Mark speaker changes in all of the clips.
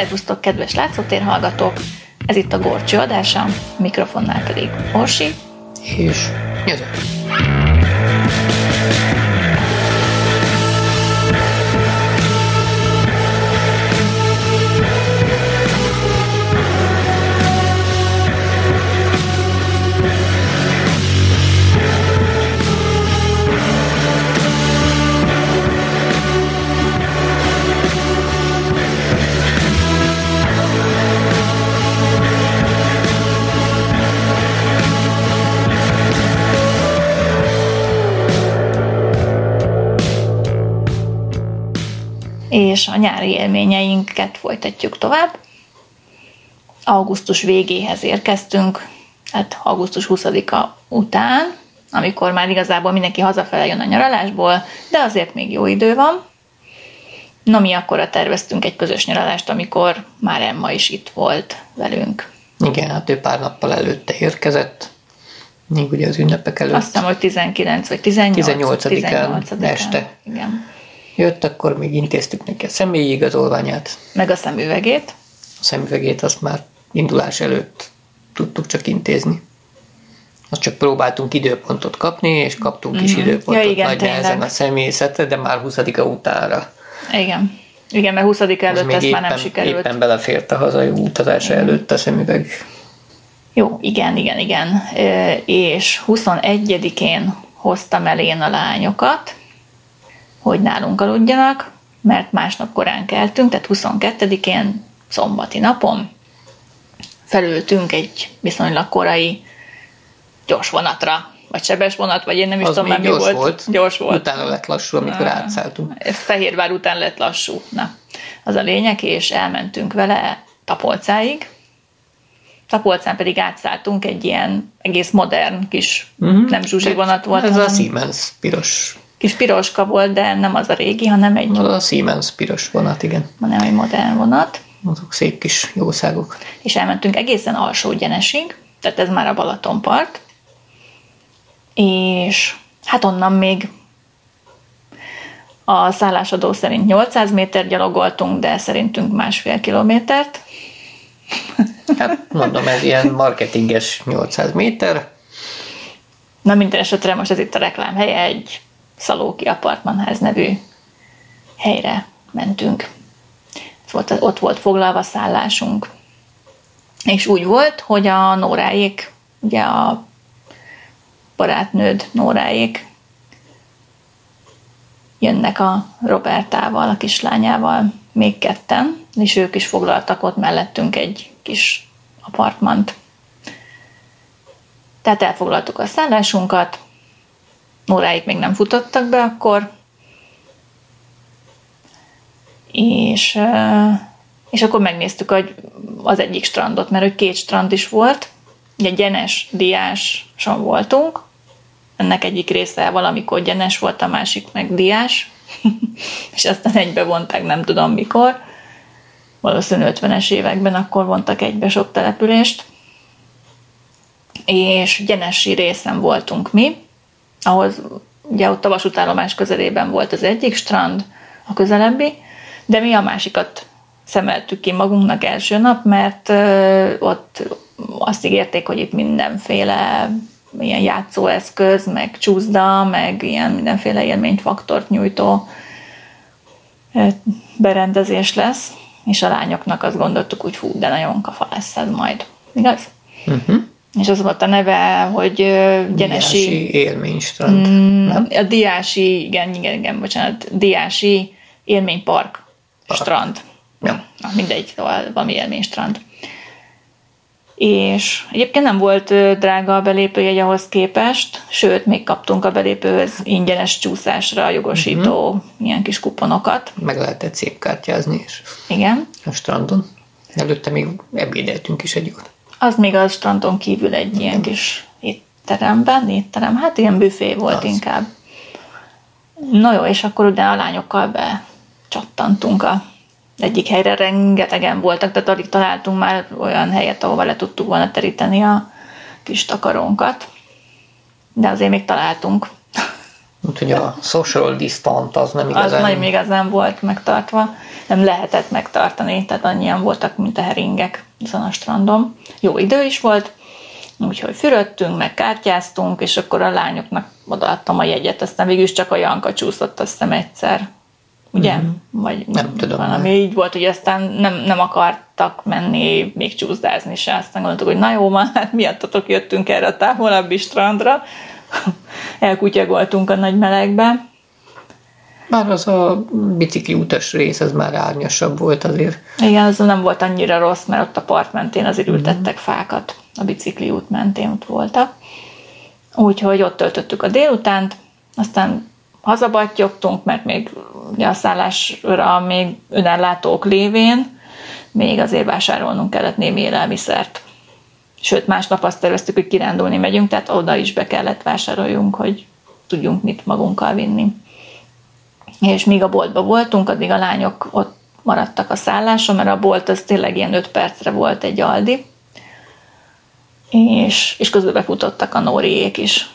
Speaker 1: Szervusztok, kedves látszótér hallgatók! Ez itt a Gorcső adása, mikrofonnál pedig Orsi.
Speaker 2: És jövő.
Speaker 1: És a nyári élményeinket folytatjuk tovább. Augusztus végéhez érkeztünk, hát augusztus 20-a után, amikor már igazából mindenki hazafele jön a nyaralásból, de azért még jó idő van. Na mi akkor terveztünk egy közös nyaralást, amikor már Emma is itt volt velünk.
Speaker 2: Igen, hát ő pár nappal előtte érkezett, még ugye az ünnepek előtt.
Speaker 1: Azt hiszem, hogy 19 vagy 18.
Speaker 2: 18 18 este.
Speaker 1: Igen
Speaker 2: jött, akkor még intéztük neki a személyi igazolványát.
Speaker 1: Meg a szemüvegét.
Speaker 2: A szemüvegét azt már indulás előtt tudtuk csak intézni. Azt csak próbáltunk időpontot kapni, és kaptunk mm-hmm. is mhm. időpontot
Speaker 1: ja, igen,
Speaker 2: nagy nehezen a személyzetre, de már 20-a utára.
Speaker 1: Igen. Igen, mert 20 előtt ez
Speaker 2: éppen,
Speaker 1: már nem sikerült.
Speaker 2: Éppen belefért a hazai utazása igen. előtt a szemüveg.
Speaker 1: Jó, igen, igen, igen. És 21-én hoztam el én a lányokat, hogy nálunk aludjanak, mert másnap korán keltünk, tehát 22-én, szombati napon felültünk egy viszonylag korai gyors vonatra, vagy sebes vonat, vagy én nem is
Speaker 2: az
Speaker 1: tudom már mi
Speaker 2: gyors
Speaker 1: volt.
Speaker 2: volt.
Speaker 1: Gyors volt.
Speaker 2: Utána lett lassú, amikor ah, átszálltunk.
Speaker 1: Fehérvár után lett lassú. Na, az a lényeg, és elmentünk vele Tapolcáig. Tapolcán pedig átszálltunk egy ilyen egész modern kis, uh-huh. nem zsuzsi vonat volt.
Speaker 2: Ez hanem... a Siemens piros
Speaker 1: kis piroska volt, de nem az a régi, hanem egy...
Speaker 2: Az a Siemens piros vonat, igen.
Speaker 1: Hanem egy modern vonat.
Speaker 2: Azok szép kis jószágok.
Speaker 1: És elmentünk egészen alsó gyenesig, tehát ez már a Balatonpart. És hát onnan még a szállásadó szerint 800 méter gyalogoltunk, de szerintünk másfél kilométert.
Speaker 2: Hát mondom, ez ilyen marketinges 800 méter.
Speaker 1: Na minden esetre most ez itt a reklám helye, egy Szalóki Apartmanház nevű helyre mentünk. Volt, ott volt foglalva szállásunk. És úgy volt, hogy a Nóráék, ugye a barátnőd Nóráék jönnek a Robertával, a kislányával, még ketten, és ők is foglaltak ott mellettünk egy kis apartmant. Tehát elfoglaltuk a szállásunkat, óráig még nem futottak be akkor, és, és akkor megnéztük hogy az egyik strandot, mert hogy két strand is volt, ugye gyenes, diáson voltunk, ennek egyik része valamikor gyenes volt, a másik meg diás, és aztán egybe vonták, nem tudom mikor, valószínűleg 50-es években akkor vontak egybe sok települést, és gyenesi részen voltunk mi, ahhoz ugye ott a vasútállomás közelében volt az egyik strand, a közelebbi, de mi a másikat szemeltük ki magunknak első nap, mert ott azt ígérték, hogy itt mindenféle ilyen játszóeszköz, meg csúszda, meg ilyen mindenféle élményfaktort nyújtó berendezés lesz, és a lányoknak azt gondoltuk, hogy hú, de nagyon kafa lesz ez majd. Igaz? Uh-huh és az volt a neve, hogy Gyenesi...
Speaker 2: Diási élménystrand.
Speaker 1: Mm, a Diási, igen, igen, igen, bocsánat, Diási élménypark Park. strand.
Speaker 2: Ja.
Speaker 1: Na, mindegy, szóval valami élménystrand. És egyébként nem volt drága a belépőjegy ahhoz képest, sőt, még kaptunk a belépőhöz ingyenes csúszásra jogosító uh-huh. ilyen kis kuponokat.
Speaker 2: Meg lehetett szép kártyázni is.
Speaker 1: Igen.
Speaker 2: A strandon. Előtte még ebédeltünk is egy jót.
Speaker 1: Az még a strandon kívül egy ilyen kis étteremben, étterem, hát ilyen büfé volt az. inkább. Na jó, és akkor ugye a lányokkal be csattantunk a egyik helyre, rengetegen voltak, tehát alig találtunk már olyan helyet, ahova le tudtuk volna teríteni a kis takarónkat. De azért még találtunk.
Speaker 2: Úgyhogy a social distant az nem
Speaker 1: Az
Speaker 2: igazán...
Speaker 1: nagyon igazán volt megtartva. Nem lehetett megtartani, tehát annyian voltak, mint a heringek ezen a strandon. Jó idő is volt, úgyhogy fürödtünk, meg kártyáztunk, és akkor a lányoknak odaadtam a jegyet, aztán végül is csak a Janka csúszott, azt hiszem egyszer. Ugye? Mm-hmm. Vagy
Speaker 2: Nem tudom,
Speaker 1: Valami
Speaker 2: nem.
Speaker 1: így volt, hogy aztán nem, nem akartak menni, még csúszdázni se. Aztán gondoltuk, hogy na jó, van, hát miattatok jöttünk erre a távolabbi strandra. Elkutyagoltunk a nagy melegbe.
Speaker 2: Már az a bicikli utas rész, az már árnyasabb volt azért.
Speaker 1: Igen, az nem volt annyira rossz, mert ott a part mentén azért ültettek fákat. A bicikli út mentén ott voltak. Úgyhogy ott töltöttük a délutánt, aztán hazabattyogtunk, mert még ugye a szállásra még önellátók lévén még azért vásárolnunk kellett némi élelmiszert. Sőt, másnap azt terveztük, hogy kirándulni megyünk, tehát oda is be kellett vásároljunk, hogy tudjunk mit magunkkal vinni. És míg a boltban voltunk, addig a lányok ott maradtak a szálláson, mert a bolt az tényleg ilyen 5 percre volt egy Aldi, és, és közben befutottak a Nóriék is,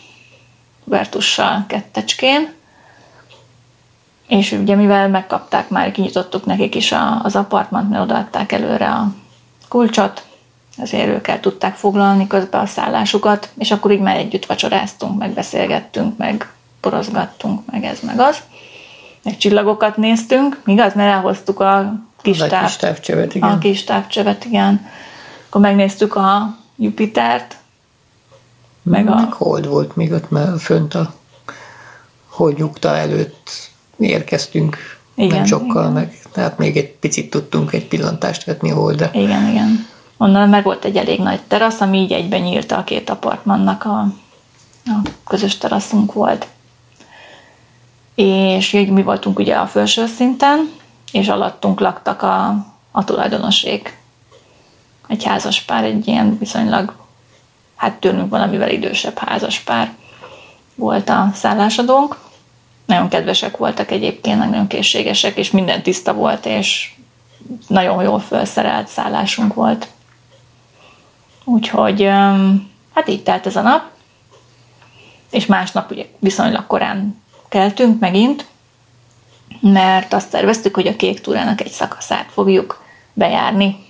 Speaker 1: Bertussal kettecskén, és ugye mivel megkapták már, kinyitottuk nekik is a, az apartmant, mert odaadták előre a kulcsot, ezért ők el tudták foglalni közben a szállásukat, és akkor így már együtt vacsoráztunk, meg beszélgettünk, meg porozgattunk, meg ez, meg az. Meg csillagokat néztünk, igaz? Mert elhoztuk a kis, táv,
Speaker 2: kis távcsövet,
Speaker 1: a
Speaker 2: igen.
Speaker 1: kis távcsövet, igen. Akkor megnéztük a Jupitert, meg a...
Speaker 2: Meg hold volt még ott, mert fönt a hold nyugta előtt érkeztünk
Speaker 1: Igen,
Speaker 2: nem sokkal
Speaker 1: igen.
Speaker 2: meg, tehát még egy picit tudtunk egy pillantást vetni a holdra.
Speaker 1: Igen, igen. Onnan meg volt egy elég nagy terasz, ami így egyben nyílta a két apartmannak a, a közös teraszunk volt. És így mi voltunk ugye a felső szinten, és alattunk laktak a, a tulajdonosék. Egy házas pár, egy ilyen viszonylag, hát tőlünk valamivel idősebb házas pár volt a szállásadónk. Nagyon kedvesek voltak egyébként, nagyon készségesek, és minden tiszta volt, és nagyon jól felszerelt szállásunk volt. Úgyhogy hát így telt ez a nap, és másnap ugye viszonylag korán keltünk megint, mert azt terveztük, hogy a kék túrának egy szakaszát fogjuk bejárni.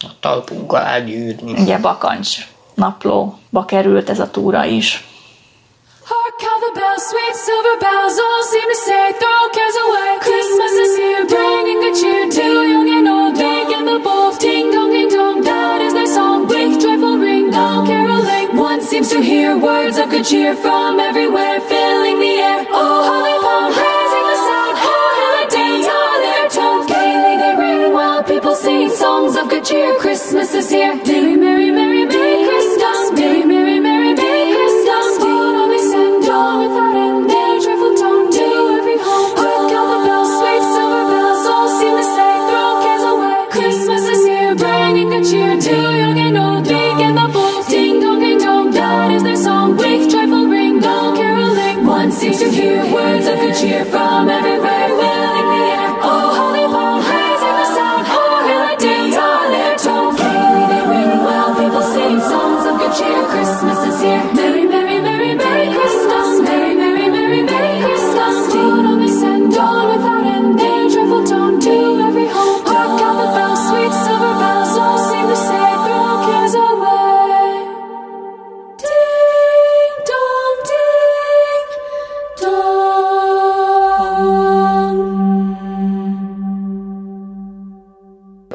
Speaker 2: A talpunk alá gyűrni.
Speaker 1: Ugye Bakancs naplóba került ez a túra is.
Speaker 3: Hark how the bells, sweet silver bells, all seem to say, throw cares away. Christmas is here, bringing good cheer to young and old, big and the bold. Ding dong, ding dong, that is their song. With joyful ring, all caroling. One seems to hear words of good cheer from everywhere, filling the of good cheer. Christmas is here. Merry,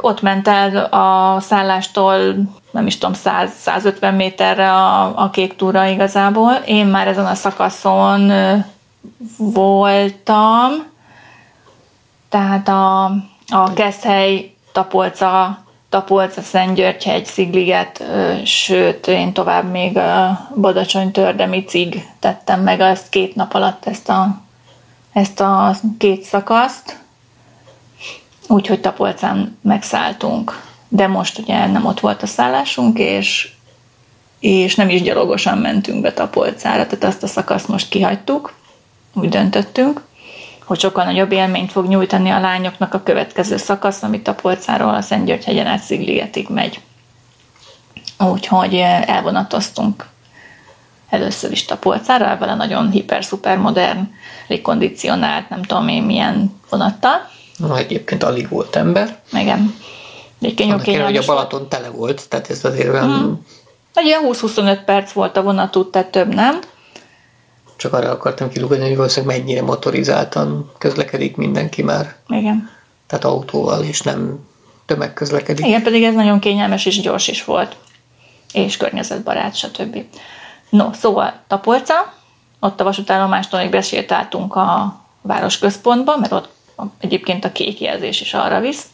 Speaker 1: Ott ment el a szállástól, nem is tudom, 100-150 méterre a, a kék túra igazából. Én már ezen a szakaszon voltam, tehát a, a Keszhely, Tapolca, Tapolca, Szentgyörgyhegy, Szigliget, sőt, én tovább még a Badacsony Tördemicig tettem meg ezt két nap alatt ezt a, ezt a két szakaszt, úgyhogy Tapolcán megszálltunk. De most ugye nem ott volt a szállásunk, és, és nem is gyalogosan mentünk be Tapolcára, tehát azt a szakaszt most kihagytuk, úgy döntöttünk, hogy sokkal nagyobb élményt fog nyújtani a lányoknak a következő szakasz, ami Tapolcáról a Szentgyörgyhegyen át Szigligetig megy. Úgyhogy elvonatoztunk először is Tapolcára, vele nagyon hiper-szuper modern, légkondicionált, nem tudom én milyen vonattal.
Speaker 2: Na, egyébként alig volt ember.
Speaker 1: Igen. Egyébként
Speaker 2: Annak ellenére, hogy a
Speaker 1: kényelmes volt.
Speaker 2: Balaton tele volt, tehát ez azért olyan,
Speaker 1: Egy ilyen 20-25 perc volt a vonatút, tehát több nem.
Speaker 2: csak arra akartam kilugani, hogy valószínűleg mennyire motorizáltan közlekedik mindenki már,
Speaker 1: Igen.
Speaker 2: tehát autóval, és nem tömegközlekedik.
Speaker 1: Igen, pedig ez nagyon kényelmes és gyors is volt. És környezetbarát, stb. No, szóval Tapolca, ott a vasútállomástól még besétáltunk a városközpontba, mert ott egyébként a kék jelzés is arra visz.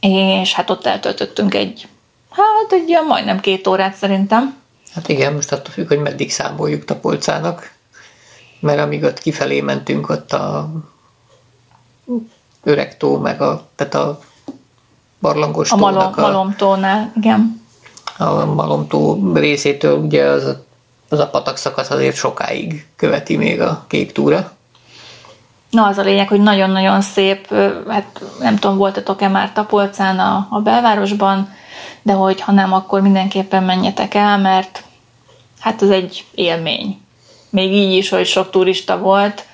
Speaker 1: És hát ott eltöltöttünk egy, hát egy ilyen majdnem két órát szerintem.
Speaker 2: Hát igen, most attól függ, hogy meddig számoljuk a polcának, mert amíg ott kifelé mentünk, ott a öreg tó, meg a, tehát a barlangos
Speaker 1: A malom,
Speaker 2: a,
Speaker 1: malomtónál, igen.
Speaker 2: a malomtó részétől ugye az a, az a patak szakasz azért sokáig követi még a kék túra.
Speaker 1: Na, az a lényeg, hogy nagyon-nagyon szép, hát nem tudom, voltatok-e már Tapolcán a, a belvárosban, de hogy ha nem, akkor mindenképpen menjetek el, mert hát ez egy élmény. Még így is, hogy sok turista volt,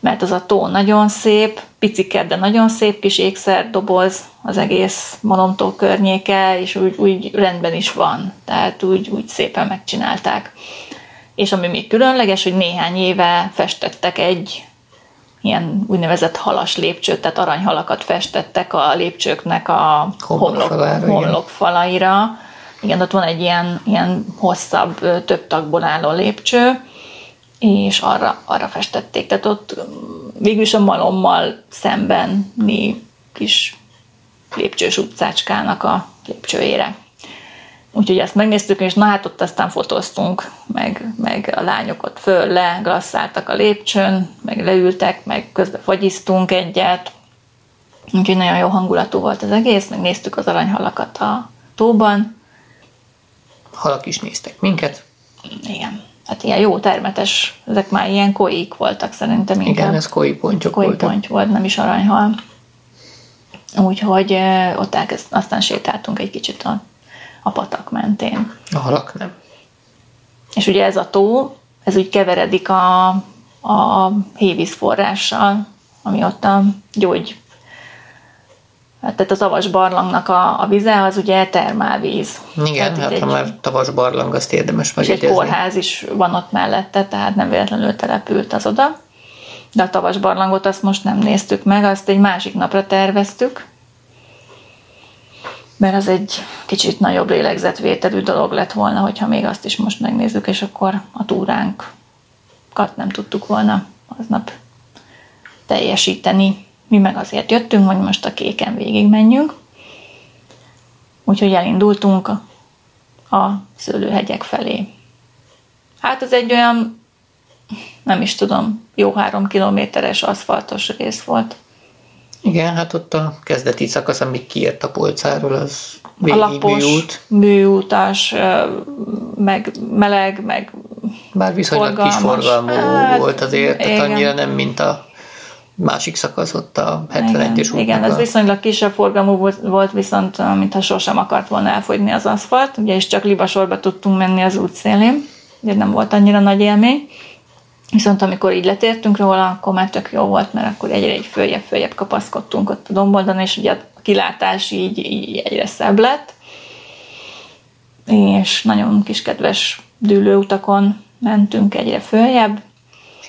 Speaker 1: mert az a tó nagyon szép, picike, de nagyon szép kis ékszerdoboz az egész Malomtó környéke, és úgy, úgy rendben is van, tehát úgy, úgy szépen megcsinálták. És ami még különleges, hogy néhány éve festettek egy ilyen úgynevezett halas lépcsőt, tehát aranyhalakat festettek a lépcsőknek a
Speaker 2: Homlokfalára, igen.
Speaker 1: homlokfalaira. Igen, ott van egy ilyen, ilyen hosszabb, több tagból álló lépcső, és arra, arra festették. Tehát ott mm, végülis a malommal szemben kis lépcsős utcácskának a lépcsőjére. Úgyhogy ezt megnéztük, és na hát ott aztán fotóztunk, meg, meg a lányok ott föl, le, glasszáltak a lépcsőn, meg leültek, meg közben fagyiztunk egyet. Úgyhogy nagyon jó hangulatú volt az egész, meg néztük az aranyhalakat a tóban.
Speaker 2: Halak is néztek minket.
Speaker 1: Igen, hát ilyen jó termetes, ezek már ilyen koik voltak szerintem inkább.
Speaker 2: Igen, ez koi pontyok
Speaker 1: koi
Speaker 2: voltak.
Speaker 1: ponty volt, nem is aranyhal. Úgyhogy ott elkezd, aztán sétáltunk egy kicsit a, a patak mentén.
Speaker 2: A halak nem.
Speaker 1: És ugye ez a tó, ez úgy keveredik a, a hévíz forrással, ami ott a gyógy, hát tehát az avas barlangnak a, a vize, az ugye termálvíz.
Speaker 2: Igen,
Speaker 1: Tehát
Speaker 2: hát
Speaker 1: itt
Speaker 2: ha
Speaker 1: egy,
Speaker 2: már tavas barlang, azt érdemes
Speaker 1: és egy
Speaker 2: megjegyezni.
Speaker 1: kórház is van ott mellette, tehát nem véletlenül települt az oda. De a tavas barlangot azt most nem néztük meg, azt egy másik napra terveztük, mert az egy kicsit nagyobb lélegzetvételű dolog lett volna, hogyha még azt is most megnézzük, és akkor a túránkat nem tudtuk volna aznap teljesíteni. Mi meg azért jöttünk, hogy most a kéken végig menjünk. Úgyhogy elindultunk a, szőlőhegyek felé. Hát ez egy olyan, nem is tudom, jó három kilométeres aszfaltos rész volt.
Speaker 2: Igen, hát ott a kezdeti szakasz, amíg kiért a polcáról, az
Speaker 1: a
Speaker 2: végig
Speaker 1: lapos,
Speaker 2: műút.
Speaker 1: műutas, ö, meg meleg, meg
Speaker 2: Bár viszonylag
Speaker 1: forgalmas.
Speaker 2: kis forgalmú
Speaker 1: Hát,
Speaker 2: volt azért, tehát
Speaker 1: igen.
Speaker 2: annyira nem, mint a másik szakasz ott a 71-es
Speaker 1: igen, ez
Speaker 2: a...
Speaker 1: viszonylag kisebb forgalmú volt, volt viszont mintha sosem akart volna elfogyni az aszfalt, ugye és csak libasorba tudtunk menni az út szélén, ugye nem volt annyira nagy élmény. Viszont amikor így letértünk róla, akkor már tök jó volt, mert akkor egyre egy följebb-följebb kapaszkodtunk ott a domboldon, és ugye a kilátás így, így egyre szebb lett. És nagyon kis kedves dűlőutakon mentünk egyre följebb.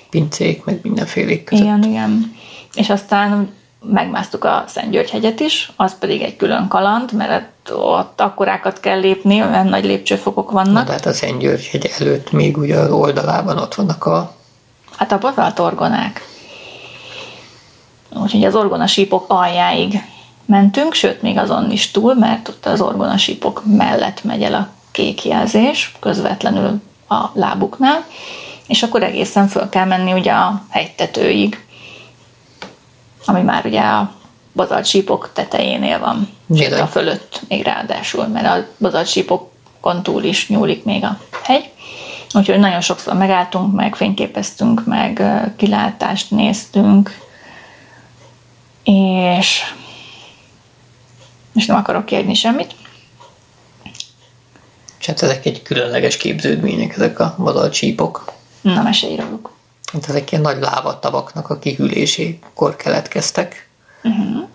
Speaker 2: pincék, meg mindenfélék között.
Speaker 1: Igen, igen. És aztán megmásztuk a Szent György hegyet is, az pedig egy külön kaland, mert ott akkorákat kell lépni, olyan nagy lépcsőfokok
Speaker 2: Na,
Speaker 1: vannak.
Speaker 2: de hát a Szent György hegy előtt még ugye az oldalában ott vannak a
Speaker 1: Hát a bazalt orgonák. Úgyhogy az orgonasípok aljáig mentünk, sőt, még azon is túl, mert ott az orgonasípok mellett megy el a kék jelzés, közvetlenül a lábuknál, és akkor egészen föl kell menni ugye a hegytetőig, ami már ugye a bazaltsípok tetejénél van,
Speaker 2: Bizony.
Speaker 1: a fölött még ráadásul, mert a bazaltsípokon túl is nyúlik még a hegy. Úgyhogy nagyon sokszor megálltunk, meg fényképeztünk, meg kilátást néztünk, és, és nem akarok kiadni semmit.
Speaker 2: És hát ezek egy különleges képződmények, ezek a vadalcsípok.
Speaker 1: Na, mesélj róluk.
Speaker 2: Hát ezek ilyen nagy lávatavaknak a kihűlésékor keletkeztek. Uh-huh.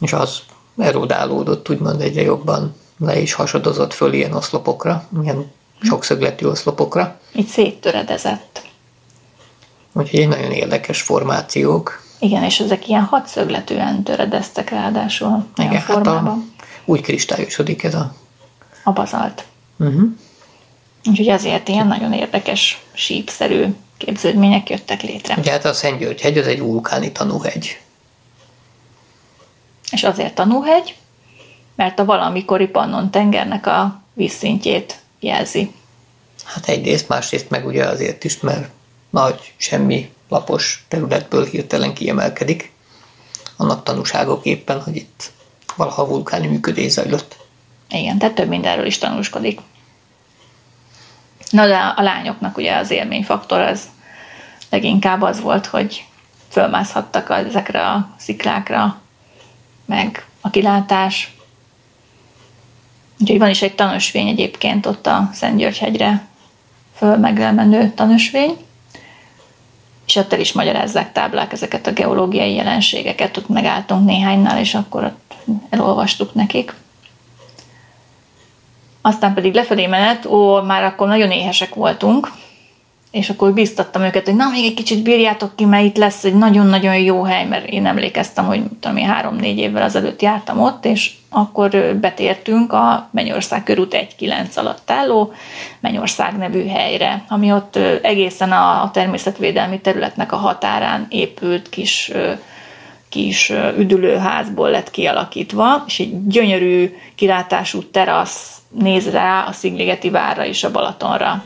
Speaker 2: És az erodálódott, úgymond egyre jobban le is hasadozott föl ilyen oszlopokra, ilyen sokszögletű oszlopokra.
Speaker 1: Így széttöredezett.
Speaker 2: Úgyhogy egy nagyon érdekes formációk.
Speaker 1: Igen, és ezek ilyen hatszögletűen töredeztek ráadásul
Speaker 2: Igen, hát a, úgy kristályosodik ez a...
Speaker 1: A bazalt.
Speaker 2: Uh-huh.
Speaker 1: Úgyhogy azért ilyen nagyon érdekes, sípszerű képződmények jöttek létre.
Speaker 2: Ugye hát a Szent György hegy az egy vulkáni tanúhegy.
Speaker 1: És azért tanúhegy, mert a valamikori Pannon tengernek a vízszintjét jelzi.
Speaker 2: Hát egyrészt, másrészt meg ugye azért is, mert nagy, semmi lapos területből hirtelen kiemelkedik. Annak tanúságok éppen, hogy itt valaha vulkáni működés zajlott.
Speaker 1: Igen, tehát több mindenről is tanúskodik. Na de a lányoknak ugye az élményfaktor az leginkább az volt, hogy fölmászhattak ezekre a sziklákra, meg a kilátás. Úgyhogy van is egy tanösvény egyébként ott a Szentgyörgyhegyre föl meglemenő tanösvény, és ott el is magyarázzák táblák ezeket a geológiai jelenségeket, ott megálltunk néhánynál, és akkor ott elolvastuk nekik. Aztán pedig lefelé menet, ó, már akkor nagyon éhesek voltunk, és akkor biztattam őket, hogy na, még egy kicsit bírjátok ki, mert itt lesz egy nagyon-nagyon jó hely, mert én emlékeztem, hogy tudom én három-négy évvel azelőtt jártam ott, és akkor betértünk a Mennyország körút 1-9 alatt álló Mennyország nevű helyre, ami ott egészen a, természetvédelmi területnek a határán épült kis kis üdülőházból lett kialakítva, és egy gyönyörű kilátású terasz néz rá a Szigligeti várra és a Balatonra.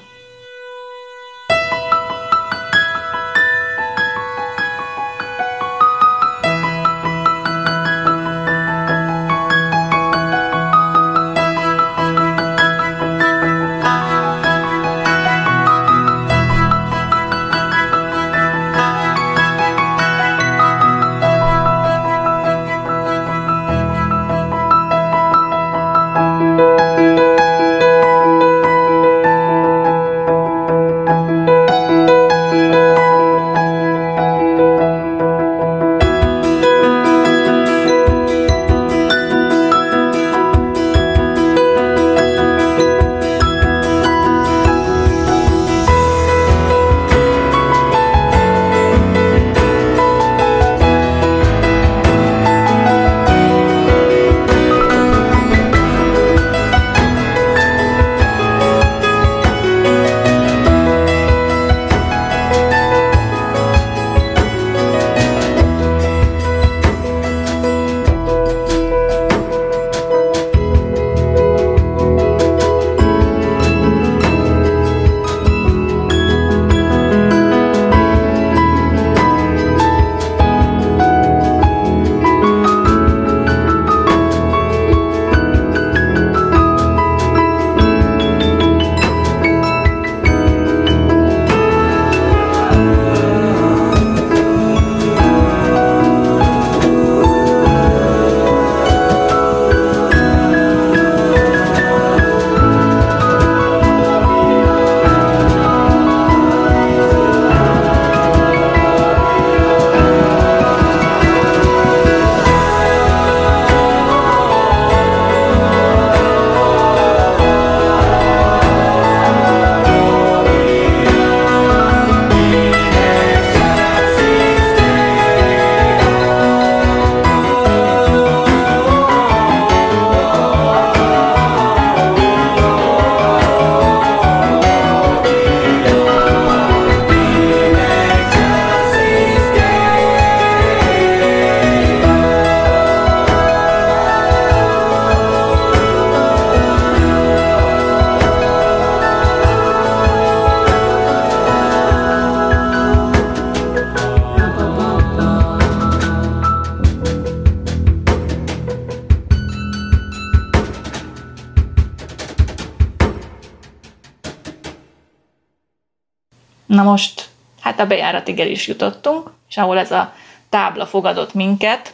Speaker 1: Hát a bejáratig el is jutottunk, és ahol ez a tábla fogadott minket.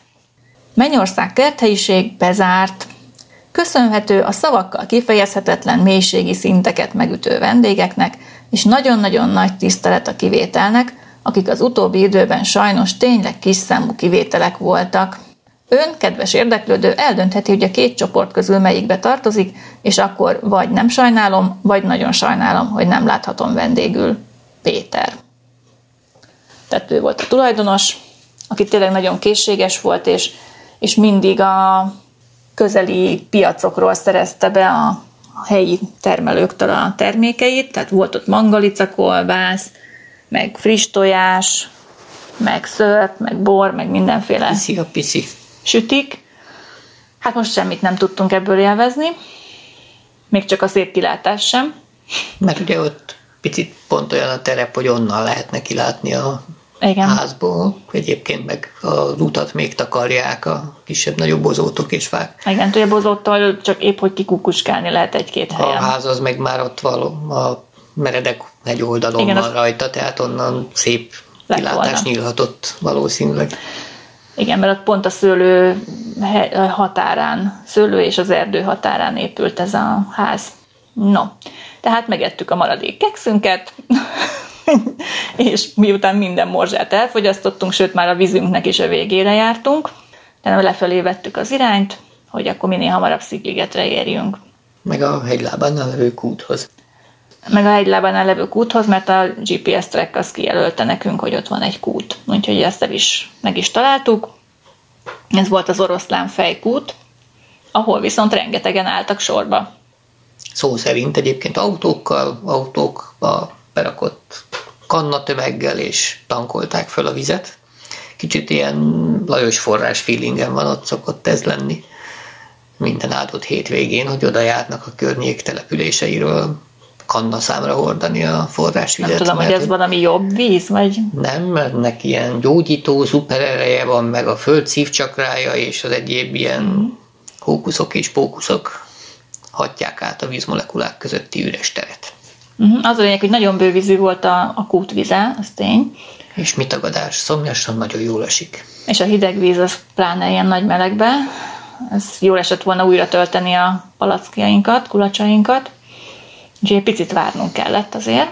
Speaker 1: Mennyország kerthelyiség bezárt, Köszönhető a szavakkal kifejezhetetlen mélységi szinteket megütő vendégeknek, és nagyon-nagyon nagy tisztelet a kivételnek, akik az utóbbi időben sajnos tényleg kis számú kivételek voltak. Ön, kedves érdeklődő, eldöntheti, hogy a két csoport közül melyikbe tartozik, és akkor vagy nem sajnálom, vagy nagyon sajnálom, hogy nem láthatom vendégül. Péter. Tehát ő volt a tulajdonos, aki tényleg nagyon készséges volt, és, és mindig a közeli piacokról szerezte be a, a helyi termelőktől a termékeit, tehát volt ott mangalica kolbász, meg friss tojás, meg szörp, meg bor, meg mindenféle
Speaker 2: Piszi a piszi.
Speaker 1: sütik. Hát most semmit nem tudtunk ebből élvezni, még csak a szép kilátás sem.
Speaker 2: Mert ugye ott picit pont olyan a terep, hogy onnan lehetne kilátni a
Speaker 1: Igen.
Speaker 2: házból. Egyébként meg az utat még takarják a kisebb-nagyobb bozótok és fák.
Speaker 1: Igen, ugye bozóttól csak épp, hogy kikukuskálni lehet egy-két
Speaker 2: A
Speaker 1: helyen.
Speaker 2: ház az meg már ott való, a meredek egy oldalon
Speaker 1: Igen,
Speaker 2: van
Speaker 1: az-
Speaker 2: rajta, tehát onnan szép kilátás nyílhatott valószínűleg.
Speaker 1: Igen, mert ott pont a szőlő határán, szőlő és az erdő határán épült ez a ház. No, tehát megettük a maradék kekszünket, és miután minden morzsát elfogyasztottunk, sőt már a vízünknek is a végére jártunk, de lefelé vettük az irányt, hogy akkor minél hamarabb Szigligetre érjünk.
Speaker 2: Meg a hegylábán levő kúthoz.
Speaker 1: Meg a hegylábánál levő kúthoz, mert a GPS track az kijelölte nekünk, hogy ott van egy kút. Úgyhogy ezt el is, meg is találtuk. Ez volt az oroszlán fejkút, ahol viszont rengetegen álltak sorba.
Speaker 2: Szó szerint egyébként autókkal, autókba berakott kannatömeggel, és tankolták föl a vizet. Kicsit ilyen Lajos forrás feelingem van, ott szokott ez lenni. Minden áldott hétvégén, hogy oda járnak a környék településeiről kanna számra hordani a forrásvizet.
Speaker 1: Nem tudom, hogy
Speaker 2: mert
Speaker 1: ez valami jobb víz, vagy
Speaker 2: Nem, mert neki ilyen gyógyító, szuperereje van, meg a föld szívcsakrája, és az egyéb ilyen hókuszok és pókuszok hatják át a vízmolekulák közötti üres teret.
Speaker 1: Uh-huh. az a lényeg, hogy nagyon bővízű volt a, a kútvize, az tény,
Speaker 2: És mi tagadás, szomjasan nagyon jól esik.
Speaker 1: és a hideg víz az pláne ilyen nagy melegbe. Ez jól esett volna újra tölteni a palackjainkat, kulacsainkat, úgyhogy egy picit várnunk kellett azért.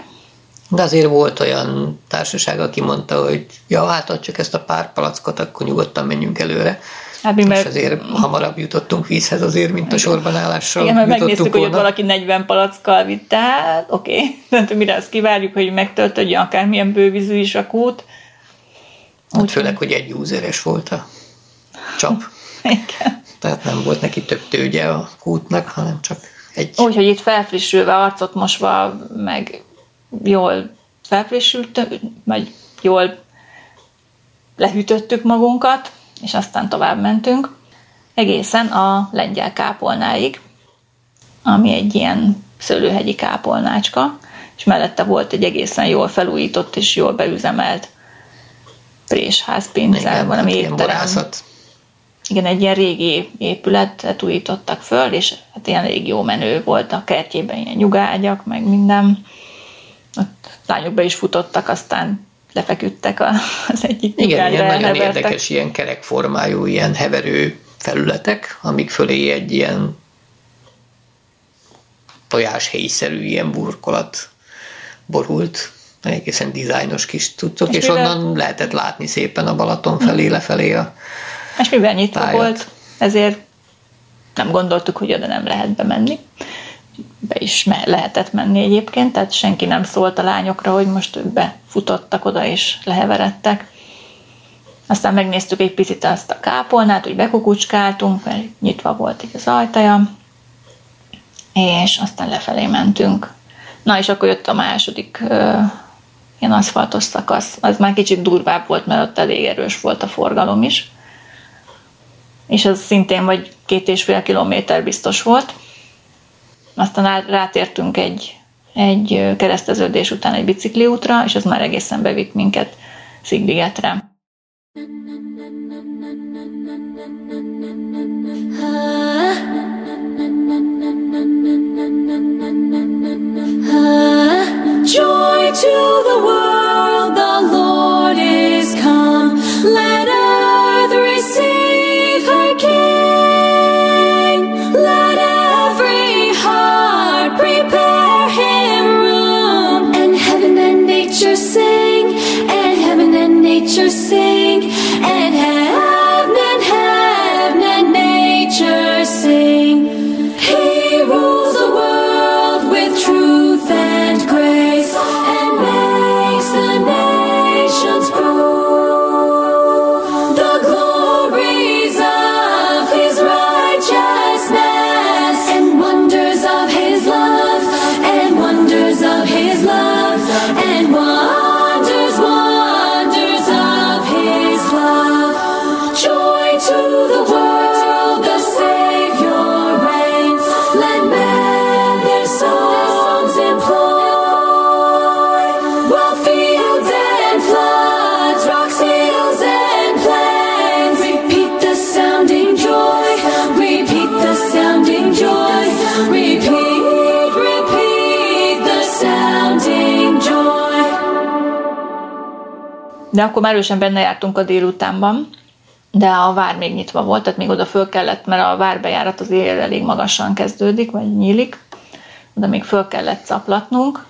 Speaker 2: De azért volt olyan társaság, aki mondta, hogy ja, hát csak ezt a pár palackot, akkor nyugodtan menjünk előre.
Speaker 1: Hát mi mert,
Speaker 2: azért hamarabb jutottunk vízhez azért, mint a sorban állással
Speaker 1: igen, mert megnéztük, hogy ott
Speaker 2: volna.
Speaker 1: valaki 40 palackkal vitt, tehát oké, okay. mire azt kivárjuk, hogy megtöltődjön akármilyen bővízű is a kút.
Speaker 2: Hát főleg, hogy egy useres volt a csap.
Speaker 1: Igen.
Speaker 2: Tehát nem volt neki több tőgye a kútnak, hanem csak egy.
Speaker 1: Úgyhogy itt felfrissülve, arcot mosva, meg jól felfrissült, vagy jól lehűtöttük magunkat, és aztán tovább mentünk, egészen a lengyel kápolnáig, ami egy ilyen szőlőhegyi kápolnácska, és mellette volt egy egészen jól felújított és jól beüzemelt présház,
Speaker 2: Igen,
Speaker 1: valami étterem. Igen, egy ilyen régi épületet újítottak föl, és hát ilyen elég jó menő volt a kertjében, ilyen nyugágyak, meg minden. Ott lányok be is futottak, aztán lefeküdtek a, az egyik
Speaker 2: Igen, ilyen nagyon
Speaker 1: elhevertek.
Speaker 2: érdekes, ilyen kerekformájú, ilyen heverő felületek, amik fölé egy ilyen tojáshéjszerű ilyen burkolat borult, egészen dizájnos kis cuccok,
Speaker 1: És
Speaker 2: és,
Speaker 1: mivel-
Speaker 2: onnan lehetett látni szépen a Balaton felé, lefelé a
Speaker 1: És mivel nyitva
Speaker 2: Tájat.
Speaker 1: volt, ezért nem gondoltuk, hogy oda nem lehet bemenni. Be is me- lehetett menni egyébként, tehát senki nem szólt a lányokra, hogy most ők befutottak oda és leheveredtek. Aztán megnéztük egy picit azt a kápolnát, hogy bekukucskáltunk, mert nyitva volt így az ajtaja, és aztán lefelé mentünk. Na és akkor jött a második ö, ilyen aszfaltos szakasz. Az már kicsit durvább volt, mert ott elég erős volt a forgalom is. És az szintén vagy két és fél kilométer biztos volt. Aztán rátértünk egy, egy kereszteződés után egy bicikliútra, és az már egészen bevitt minket Szigligetre.
Speaker 3: Joy to the world,
Speaker 1: De akkor már ősen benne jártunk a délutánban, de a vár még nyitva volt, tehát még oda föl kellett, mert a várbejárat azért elég magasan kezdődik, vagy nyílik, oda még föl kellett caplatnunk.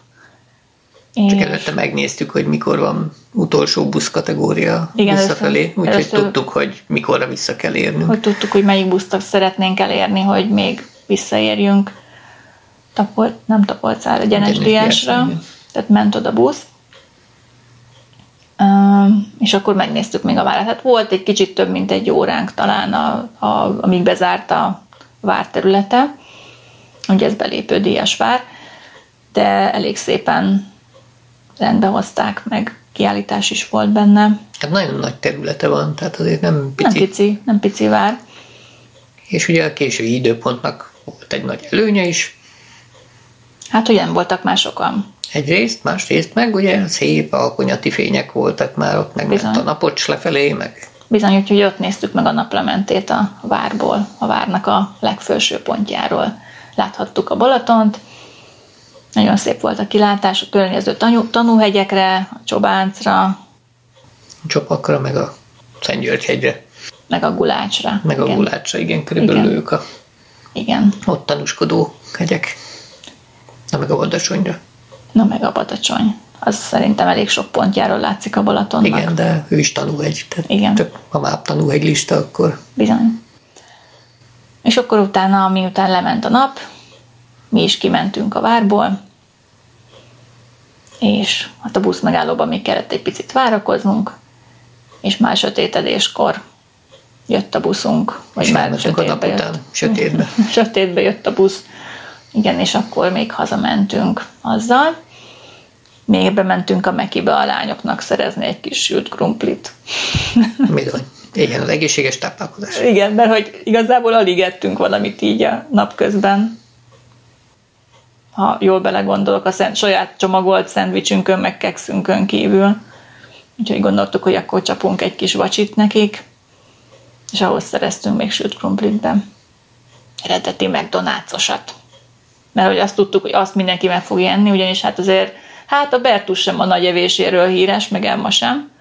Speaker 2: Csak
Speaker 1: És-
Speaker 2: előtte megnéztük, hogy mikor van utolsó busz kategória
Speaker 1: Igen,
Speaker 2: visszafelé, úgyhogy tudtuk, hogy mikorra vissza kell érnünk.
Speaker 1: hogy tudtuk, hogy melyik buszt szeretnénk elérni, hogy még visszaérjünk Tapol, nem Tapolcára, Gyenes
Speaker 2: Gyenes
Speaker 1: Diásra, tehát ment oda busz. És akkor megnéztük még a várat. Hát volt egy kicsit több, mint egy óránk talán, a, a, amíg bezárt a vár területe. Ugye ez belépő díjas vár, de elég szépen rendbe hozták, meg kiállítás is volt benne.
Speaker 2: Hát nagyon nagy területe van, tehát azért nem pici.
Speaker 1: Nem pici, nem pici vár.
Speaker 2: És ugye a késői időpontnak volt egy nagy előnye is,
Speaker 1: Hát, hogy nem voltak már sokan.
Speaker 2: Egyrészt, másrészt meg ugye szép alkonyati fények voltak már, ott meg
Speaker 1: Bizony.
Speaker 2: a napocs lefelé, meg
Speaker 1: Bizony, úgyhogy ott néztük meg a naplementét a várból, a várnak a legfelső pontjáról. Láthattuk a Balatont, nagyon szép volt a kilátás a környező tanú, tanúhegyekre, a Csobáncra,
Speaker 2: a csopakra, meg a Szentgyörgyhegyre,
Speaker 1: meg a Gulácsra.
Speaker 2: meg a
Speaker 1: Igen.
Speaker 2: Gulácsra, igen, körülbelül
Speaker 1: Igen.
Speaker 2: ők a
Speaker 1: Igen,
Speaker 2: ott tanúskodó hegyek. Na meg a Vadacsonyra.
Speaker 1: Na meg a Badacsony. Az szerintem elég sok pontjáról látszik a Balatonnak.
Speaker 2: Igen, de ő is tanúhegy. Tehát
Speaker 1: Igen.
Speaker 2: Csak ha már tanúhegy lista, akkor
Speaker 1: Bizony. És akkor utána, miután lement a nap, mi is kimentünk a várból, és hát a busz megállóban még kellett egy picit várakoznunk, és már sötétedéskor jött a buszunk, vagy
Speaker 2: és
Speaker 1: már sötétbe
Speaker 2: után,
Speaker 1: jött.
Speaker 2: sötétbe.
Speaker 1: sötétbe jött a busz. Igen, és akkor még hazamentünk azzal. Még bementünk a Mekibe a lányoknak szerezni egy kis sült krumplit.
Speaker 2: Bizony. Igen, az egészséges táplálkozás.
Speaker 1: Igen, mert hogy igazából alig ettünk valamit így a napközben. Ha jól belegondolok, a szent, saját csomagolt szendvicsünkön, meg kekszünkön kívül. Úgyhogy gondoltuk, hogy akkor csapunk egy kis vacsit nekik, és ahhoz szereztünk még sült krumplit, de eredeti McDonald'sosat. Mert hogy azt tudtuk, hogy azt mindenki meg fog enni, ugyanis hát azért, hát a Bertus sem a nagy evéséről híres, meg Emma sem.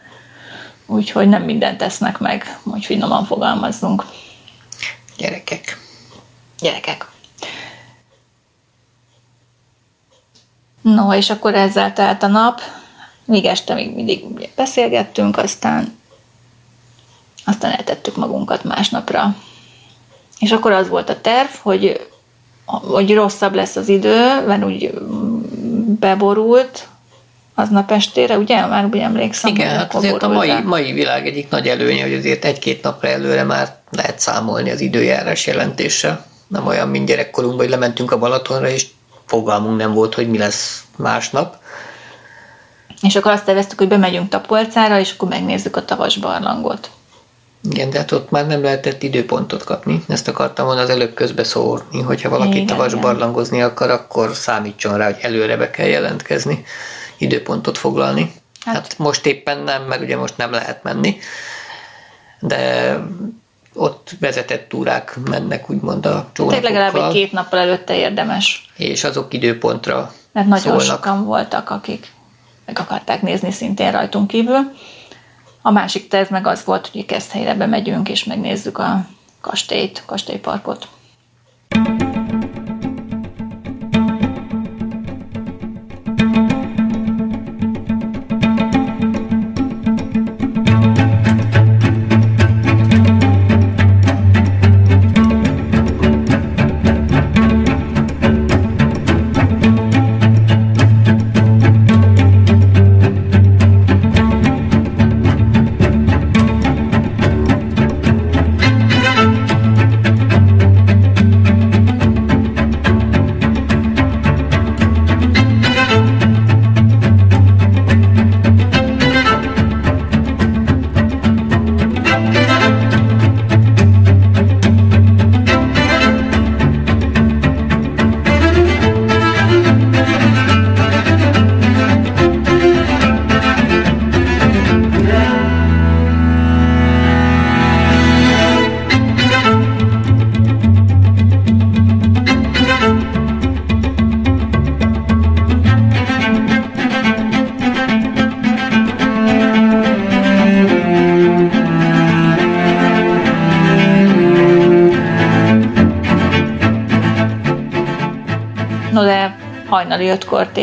Speaker 1: Úgyhogy nem mindent tesznek meg, hogy finoman fogalmazzunk.
Speaker 2: Gyerekek.
Speaker 1: Gyerekek. No, és akkor ezzel telt a nap. Míg este még mindig beszélgettünk, aztán aztán eltettük magunkat másnapra. És akkor az volt a terv, hogy, hogy rosszabb lesz az idő, mert úgy beborult aznap estére, ugye? Már úgy emlékszem.
Speaker 2: Igen, hát azért a mai, mai világ egyik nagy előnye, hogy azért egy-két napra előre már lehet számolni az időjárás jelentéssel. Nem olyan, mint gyerekkorunkban, hogy lementünk a Balatonra, és fogalmunk nem volt, hogy mi lesz másnap.
Speaker 1: És akkor azt terveztük, hogy bemegyünk Tapolcára, és akkor megnézzük a tavas barlangot.
Speaker 2: Igen, de hát ott már nem lehetett időpontot kapni. Ezt akartam volna az előbb közbeszólni, hogyha valaki
Speaker 1: Igen,
Speaker 2: tavas
Speaker 1: igen.
Speaker 2: barlangozni akar, akkor számítson rá, hogy előre be kell jelentkezni, időpontot foglalni. Hát,
Speaker 1: Hát-
Speaker 2: most éppen nem, mert ugye most nem lehet menni, de ott vezetett túrák mennek úgymond a
Speaker 1: Tehát
Speaker 2: csónakokkal,
Speaker 1: legalább egy két nappal előtte érdemes,
Speaker 2: és azok időpontra
Speaker 1: mert nagyon
Speaker 2: szólnak.
Speaker 1: sokan voltak, akik meg akarták nézni szintén rajtunk kívül. A másik terv meg az volt, hogy Keszthelyre bemegyünk, és megnézzük a kastélyt, kastélyparkot.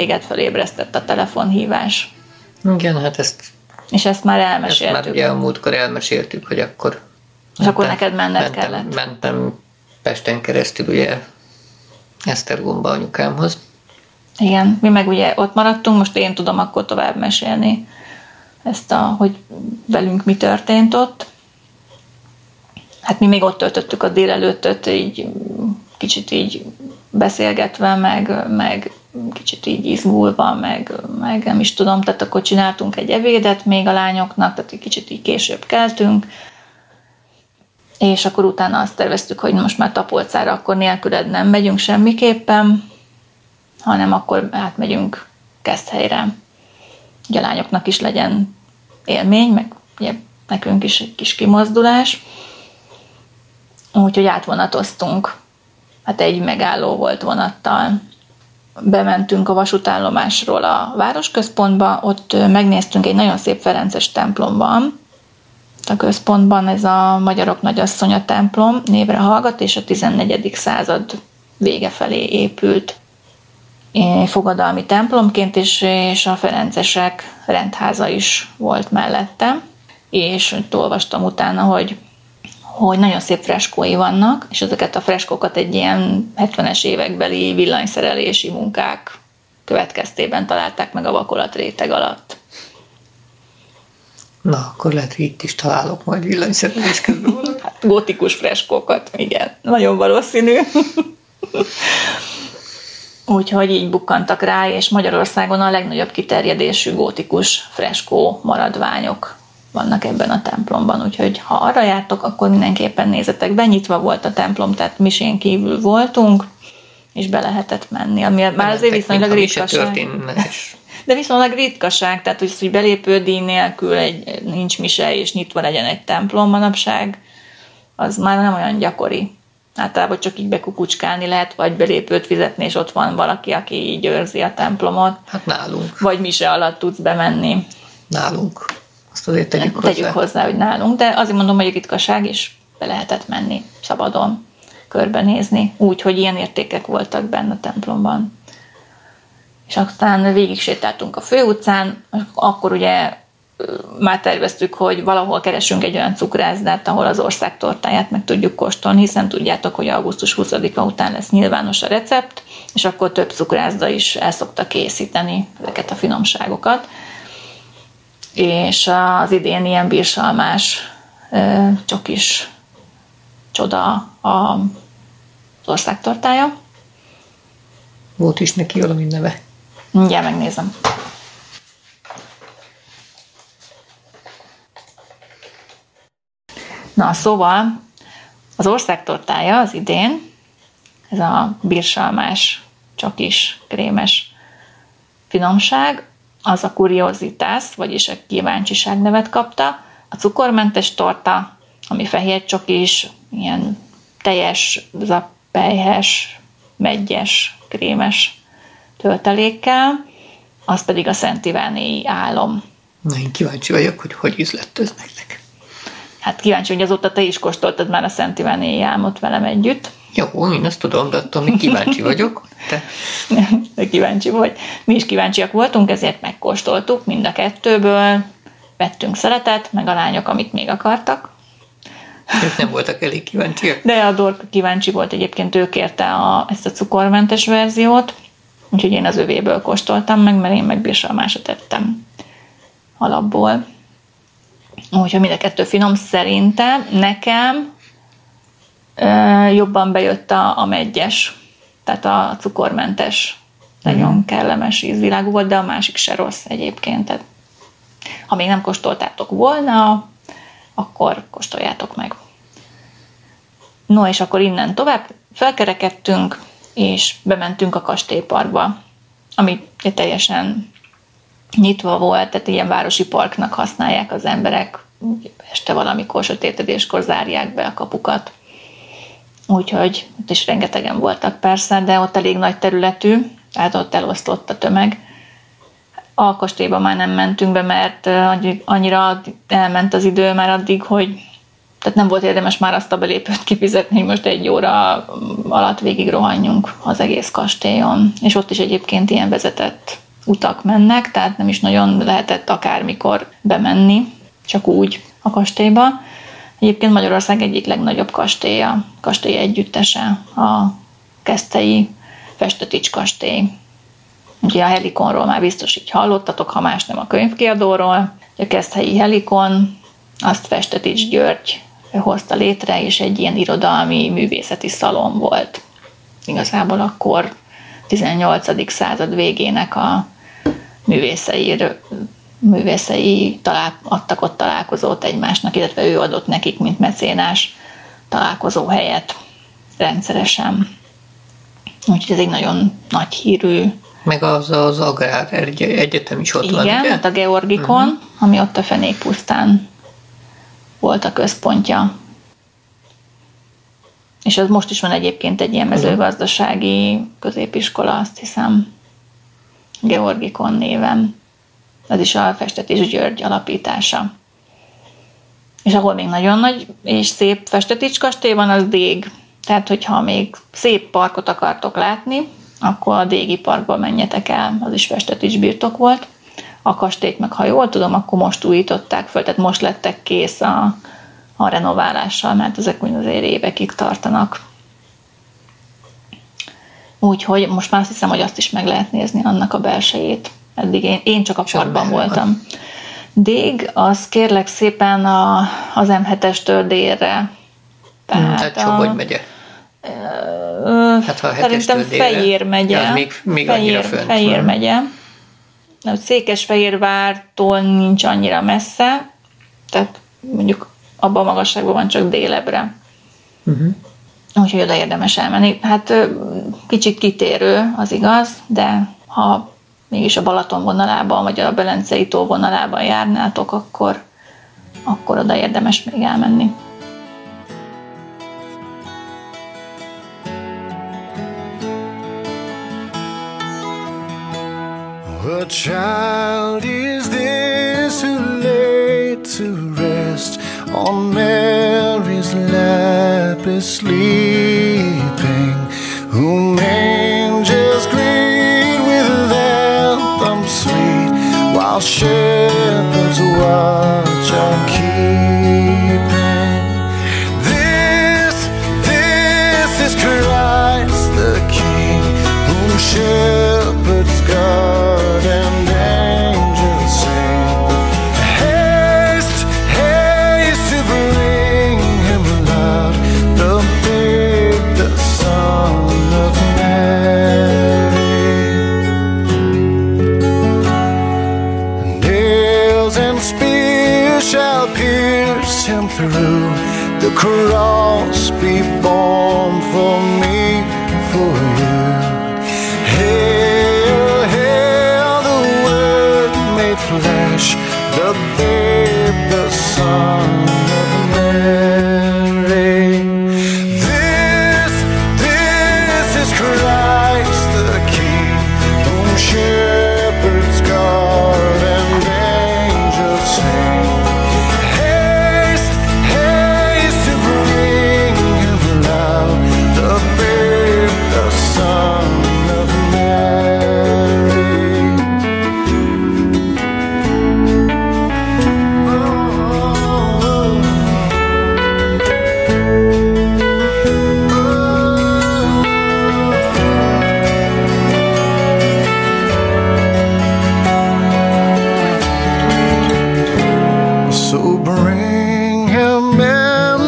Speaker 1: Téged felébresztett a telefonhívás.
Speaker 2: Igen, hát ezt,
Speaker 1: És ezt már
Speaker 2: ezt
Speaker 1: elmeséltük.
Speaker 2: már ugye a múltkor elmeséltük, hogy akkor
Speaker 1: És akkor neked menned
Speaker 2: mentem,
Speaker 1: kellett.
Speaker 2: Mentem Pesten keresztül ugye Esztergomba anyukámhoz.
Speaker 1: Igen, mi meg ugye ott maradtunk, most én tudom akkor tovább mesélni ezt a, hogy velünk mi történt ott. Hát mi még ott töltöttük a délelőttöt, így kicsit így beszélgetve, meg, meg kicsit így izgulva, meg, meg nem is tudom, tehát akkor csináltunk egy evédet még a lányoknak, tehát egy kicsit így később keltünk, és akkor utána azt terveztük, hogy most már Tapolcára akkor nélküled nem megyünk semmiképpen, hanem akkor átmegyünk Keszthelyre. Ugye a lányoknak is legyen élmény, meg ugye nekünk is egy kis kimozdulás. Úgyhogy átvonatoztunk. Hát egy megálló volt vonattal. Bementünk a vasútállomásról a városközpontba, ott megnéztünk egy nagyon szép Ferences templomban, a központban ez a Magyarok Nagyasszonya templom névre hallgat, és a 14. század vége felé épült fogadalmi templomként, és, és a Ferencesek rendháza is volt mellette, és olvastam utána, hogy hogy nagyon szép freskói vannak, és ezeket a freskókat egy ilyen 70-es évekbeli villanyszerelési munkák következtében találták meg a vakolat réteg alatt.
Speaker 2: Na, akkor lehet, hogy itt is találok majd villanyszerelés közben.
Speaker 1: Hát, gótikus freskókat, igen, nagyon valószínű. Úgyhogy így bukkantak rá, és Magyarországon a legnagyobb kiterjedésű gótikus freskó maradványok vannak ebben a templomban, úgyhogy ha arra jártok, akkor mindenképpen nézzetek be, nyitva volt a templom, tehát misén kívül voltunk, és be lehetett menni, ami már azért viszonylag ritkaság. De viszonylag ritkaság, tehát hogy, hogy belépődíj nélkül egy, nincs mise, és nyitva legyen egy templom manapság, az már nem olyan gyakori. Általában csak így bekukucskálni lehet, vagy belépőt fizetni, és ott van valaki, aki így őrzi a templomot,
Speaker 2: hát nálunk,
Speaker 1: vagy mise alatt tudsz bemenni.
Speaker 2: nálunk. Azt azért tegyük hozzá.
Speaker 1: Tegyük hozzá, hogy nálunk, de azért mondom, hogy ritkaság, és be lehetett menni szabadon, körbenézni, úgy, hogy ilyen értékek voltak benne a templomban. És aztán végig sétáltunk a főutcán, akkor ugye már terveztük, hogy valahol keresünk egy olyan cukrászdát, ahol az ország tortáját meg tudjuk kóstolni, hiszen tudjátok, hogy augusztus 20-a után lesz nyilvános a recept, és akkor több cukrászda is el szokta készíteni ezeket a finomságokat és az idén ilyen bírsalmás ö, csokis csoda az országtortája.
Speaker 2: Volt is neki valami neve.
Speaker 1: Mindjárt megnézem. Na, szóval az országtortája az idén, ez a bírsalmás, csokis, krémes finomság, az a kuriozitás, vagyis a kíváncsiság nevet kapta, a cukormentes torta, ami fehér csokis, ilyen teljes, zappelyhes, meggyes, krémes töltelékkel, az pedig a Szent Ivánéi álom.
Speaker 2: Na, én kíváncsi vagyok, hogy hogy üzlett ez nektek.
Speaker 1: Hát kíváncsi, hogy azóta te is kóstoltad már a Szent Ivánéi álmot velem együtt.
Speaker 2: Jó, én ezt tudom, de attól még kíváncsi vagyok. Te
Speaker 1: De kíváncsi vagy. Mi is kíváncsiak voltunk, ezért megkóstoltuk mind a kettőből. Vettünk szeletet, meg a lányok, amit még akartak.
Speaker 2: ők nem voltak elég kíváncsiak.
Speaker 1: De a Dorka kíváncsi volt egyébként, ő kérte a, ezt a cukormentes verziót, úgyhogy én az övéből kóstoltam meg, mert én meg bírsalmásat tettem alapból. Úgyhogy mind a kettő finom szerintem. Nekem jobban bejött a, a meggyes, tehát a cukormentes. Nagyon kellemes ízvilágú volt, de a másik se rossz egyébként. Tehát, ha még nem kóstoltátok volna, akkor kóstoljátok meg. No, és akkor innen tovább felkerekedtünk, és bementünk a kastélyparkba, ami teljesen nyitva volt, tehát ilyen városi parknak használják az emberek, este valamikor sötétedéskor zárják be a kapukat. Úgyhogy ott is rengetegen voltak persze, de ott elég nagy területű, tehát ott eloszlott a tömeg. A kastélyba már nem mentünk be, mert annyi- annyira elment az idő már addig, hogy tehát nem volt érdemes már azt a belépőt kifizetni, hogy most egy óra alatt végig rohanjunk az egész kastélyon. És ott is egyébként ilyen vezetett utak mennek, tehát nem is nagyon lehetett akármikor bemenni, csak úgy a kastélyba. Egyébként Magyarország egyik legnagyobb kastélya, kastély együttese, a Kesztei Festetics kastély. Ugye a Helikonról már biztos így hallottatok, ha más nem a könyvkiadóról. A Keszthelyi Helikon, azt Festetics György hozta létre, és egy ilyen irodalmi művészeti szalon volt. Igazából akkor 18. század végének a művészei, művészei talál, adtak ott találkozót egymásnak, illetve ő adott nekik, mint mecénás találkozó helyet rendszeresen. Úgyhogy ez egy nagyon nagy hírű
Speaker 2: meg az az Agrár Egyetem is ott
Speaker 1: Igen,
Speaker 2: van,
Speaker 1: Igen, hát a Georgikon, uh-huh. ami ott a Fenékpusztán volt a központja. És az most is van egyébként egy ilyen mezőgazdasági középiskola, azt hiszem, Georgikon néven. Ez is a Festetés György alapítása. És ahol még nagyon nagy és szép Festetics kastély van, az Dég. Tehát, hogyha még szép parkot akartok látni, akkor a Dégi parkba menjetek el, az is Festetics birtok volt a kastélyt, meg ha jól tudom, akkor most újították föl, tehát most lettek kész a, a renoválással, mert ezek úgy azért évekig tartanak. Úgyhogy most már azt hiszem, hogy azt is meg lehet nézni annak a belsejét. Eddig én, én csak a parkban voltam. Dég, az kérlek szépen a, az M7-estől délre.
Speaker 2: Tehát, hát Somogy megye.
Speaker 1: Hát, ha szerintem Fejér megye. Ja,
Speaker 2: még, még
Speaker 1: Fejér, Fejér megye. Székesfehérvártól nincs annyira messze, tehát mondjuk abban a magasságban van csak délebre. Uh-huh. Úgyhogy oda érdemes elmenni. Hát kicsit kitérő, az igaz, de ha mégis a Balaton vonalában, vagy a Belencei tó vonalában járnátok, akkor, akkor oda érdemes még elmenni. What child is this who laid to rest on Mary's lap is sleeping? Whom heart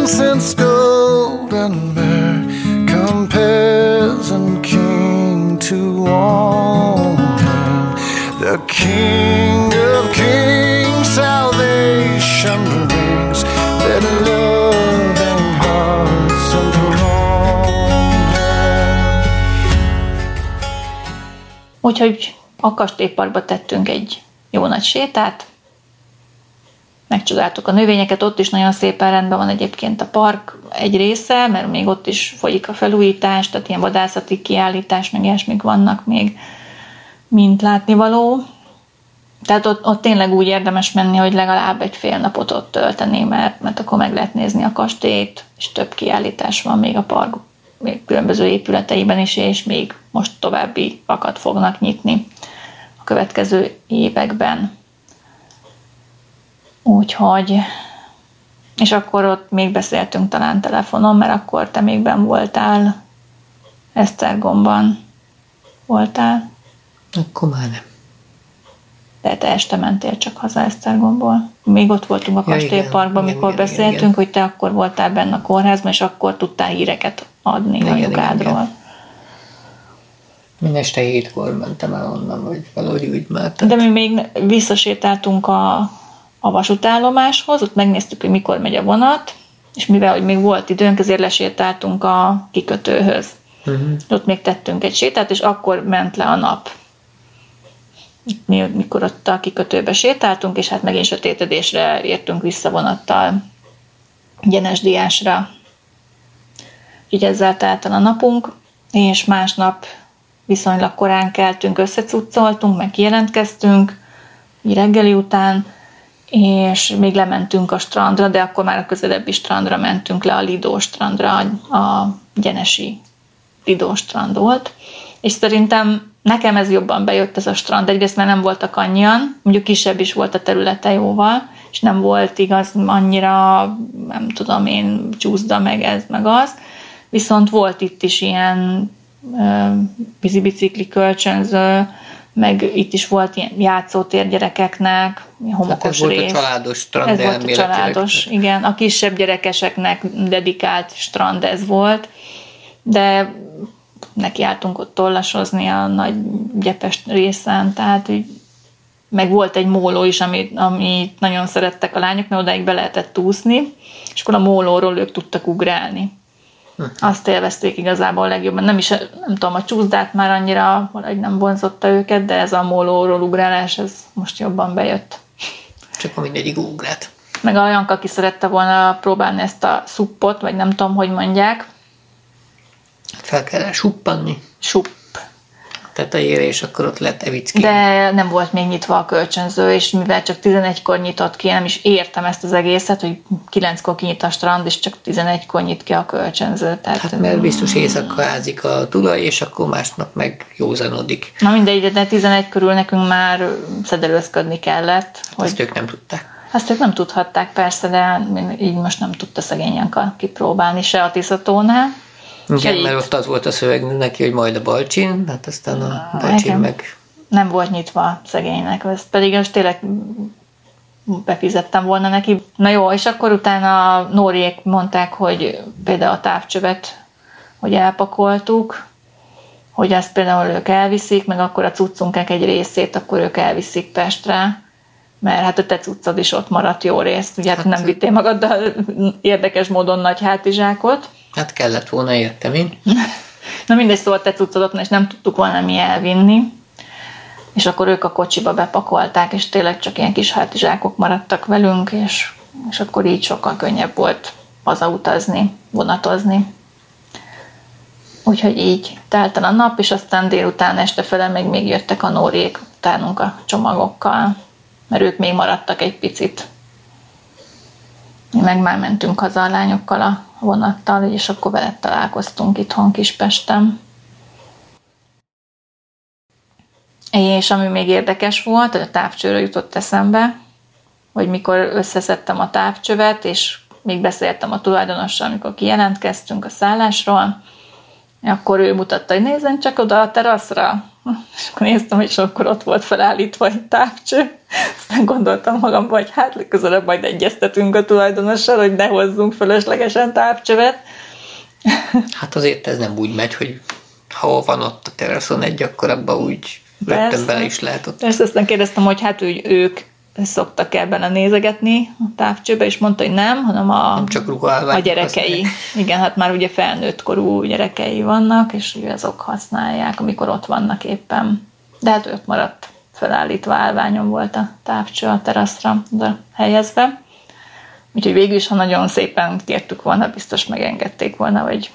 Speaker 1: incense, gold and myrrh, come peasant king to honor the King of Kings. Salvation brings that loving hearts unto Úgyhogy a kastélyparkba tettünk egy jó nagy sétát, megcsodáltuk a növényeket, ott is nagyon szépen rendben van egyébként a park egy része, mert még ott is folyik a felújítás, tehát ilyen vadászati kiállítás, meg ilyesmik vannak még, mint látnivaló. tehát ott, ott tényleg úgy érdemes menni, hogy legalább egy fél napot ott tölteni, mert, mert akkor meg lehet nézni a kastélyt, és több kiállítás van még a park még különböző épületeiben is, és még most további fakat fognak nyitni a következő években. Úgyhogy, és akkor ott még beszéltünk talán telefonon, mert akkor te még ben voltál Esztergomban. Voltál?
Speaker 2: Akkor már nem.
Speaker 1: De te este mentél csak haza Esztergomból. Még ott voltunk a
Speaker 2: Ja,
Speaker 1: kastélyparkban,
Speaker 2: igen,
Speaker 1: mikor
Speaker 2: igen,
Speaker 1: beszéltünk,
Speaker 2: igen, igen.
Speaker 1: hogy te akkor voltál benne a kórházban, és akkor tudtál híreket adni
Speaker 2: Igen, igen,
Speaker 1: anyukádról.
Speaker 2: igen. Én este hétkor mentem el onnan, vagy valahogy úgy mert.
Speaker 1: De mi még visszasétáltunk a, a vasútállomáshoz, ott megnéztük, hogy mikor megy a vonat, és mivel hogy még volt időnk, ezért lesétáltunk a kikötőhöz.
Speaker 2: Uh-huh.
Speaker 1: Ott még tettünk egy sétát, és akkor ment le a nap. Mi, mikor ott a kikötőbe sétáltunk, és hát megint sötétedésre értünk vissza vonattal Gyenes Diásra. Így ezzel telt el a napunk, és másnap viszonylag korán keltünk, összecuccoltunk, meg kijelentkeztünk, így reggeli után, és még lementünk a strandra, de akkor már a közelebbi strandra mentünk le, a Lidó strandra, a Gyenesi Lidó strand volt, és szerintem nekem ez jobban bejött ez a strand, egyrészt mert nem voltak annyian, mondjuk kisebb is volt a területe jóval, és nem volt igaz annyira, nem tudom én, csúszda meg ez, meg az, viszont volt itt is ilyen ö, vízibicikli kölcsönző, meg itt is volt ilyen játszótér gyerekeknek,
Speaker 2: Hát ez
Speaker 1: homokos
Speaker 2: volt a
Speaker 1: rész.
Speaker 2: családos strand
Speaker 1: Ez volt a családos, igen. A kisebb gyerekeseknek dedikált strand ez volt, de neki álltunk ott tollasozni a nagy gyepes részen, tehát így meg volt egy móló is, amit, amit nagyon szerettek a lányok, mert odáig be lehetett úszni, és akkor a mólóról ők tudtak ugrálni. Azt élvezték igazából legjobban. Nem is, nem tudom, a csúszdát már annyira valahogy nem vonzotta őket, de ez a mólóról ugrálás, ez most jobban bejött.
Speaker 2: Csak a mindegyik ugrát.
Speaker 1: Meg a Janka, aki szerette volna próbálni ezt a szuppot, vagy nem tudom, hogy mondják,
Speaker 2: Fel kell suppanni
Speaker 1: supp.
Speaker 2: Tetejére, és akkor ott lett evicki.
Speaker 1: De nem volt még nyitva a kölcsönző, és mivel csak 11-kor nyitott ki, nem is értem ezt az egészet, hogy 9-kor kinyit a strand, és csak 11-kor nyit ki a kölcsönző. Tehát,
Speaker 2: Hát mert biztos éjszaka ázik a tulaj, és akkor másnap meg józanodik.
Speaker 1: Na mindegy, de 11 körül nekünk már szedelőzködni kellett, hogy
Speaker 2: Ezt ők nem tudták.
Speaker 1: Azt ők nem tudhatták persze, de így most nem tudta szegény Janka kipróbálni se a Tiszatónál.
Speaker 2: Igen, mert ott az volt a szöveg neki, hogy majd a Balcsin, hát aztán a Balcsin
Speaker 1: igen.
Speaker 2: meg
Speaker 1: nem volt nyitva szegénynek, ezt pedig most tényleg befizettem volna neki. Na jó, és akkor utána Nóriék mondták, hogy például a távcsövet, hogy elpakoltuk, hogy ezt például ők elviszik, meg akkor a cuccunknak egy részét, akkor ők elviszik Pestre, mert hát a te cuccod is ott maradt jó részt, ugye hát nem vittél magaddal érdekes módon nagy hátizsákot.
Speaker 2: Hát kellett volna értem én.
Speaker 1: Na mindegy, szóval te cuccodot, és nem tudtuk volna mi elvinni. És akkor ők a kocsiba bepakolták, és tényleg csak ilyen kis hátizsákok maradtak velünk, és, és akkor így sokkal könnyebb volt hazautazni, vonatozni. Úgyhogy így telt el a nap, és aztán délután este fele még, még jöttek a nórék utánunk a csomagokkal, mert ők még maradtak egy picit. Meg már mentünk haza a lányokkal a vonattal, és akkor veled találkoztunk itthon Kispesten. És ami még érdekes volt, hogy a távcsőről jutott eszembe, hogy mikor összeszedtem a távcsövet, és még beszéltem a tulajdonossal, amikor kijelentkeztünk a szállásról, akkor ő mutatta, hogy nézzen csak oda a teraszra. És akkor néztem, és akkor ott volt felállítva egy távcső. Aztán gondoltam magamban, hogy hát legközelebb majd egyeztetünk a tulajdonossal, hogy ne hozzunk fölöslegesen távcsövet.
Speaker 2: Hát azért ez nem úgy megy, hogy ha van ott a teraszon egy, akkor abba úgy rögtön bele is lehet ott.
Speaker 1: Persze aztán kérdeztem, hogy hát úgy ők szoktak -e benne nézegetni a távcsőbe, és mondta, hogy nem, hanem a,
Speaker 2: Nem csak
Speaker 1: a gyerekei. Igen, hát már ugye felnőtt korú gyerekei vannak, és ugye azok használják, amikor ott vannak éppen. De hát ott maradt felállítva állványon volt a távcső a teraszra oda helyezve. Úgyhogy végül is, ha nagyon szépen kértük volna, biztos megengedték volna, hogy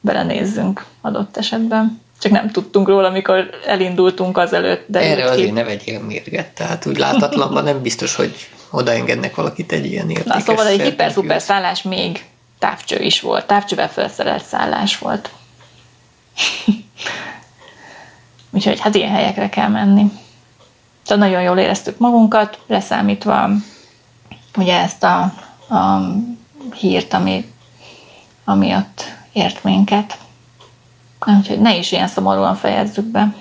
Speaker 1: belenézzünk adott esetben. Csak nem tudtunk róla, amikor elindultunk azelőtt. De
Speaker 2: Erre azért
Speaker 1: ki-
Speaker 2: ne vegyél mérget, tehát úgy látatlanban nem biztos, hogy odaengednek valakit egy ilyen értékes
Speaker 1: Na, szóval egy hiper-szuper szállás még távcső is volt. Távcsővel felszerelt szállás volt. Úgyhogy hát ilyen helyekre kell menni. Tehát nagyon jól éreztük magunkat, leszámítva ugye ezt a, a hírt, ami, ami ott ért minket. Úgyhogy ne is ilyen szomorúan fejezzük be.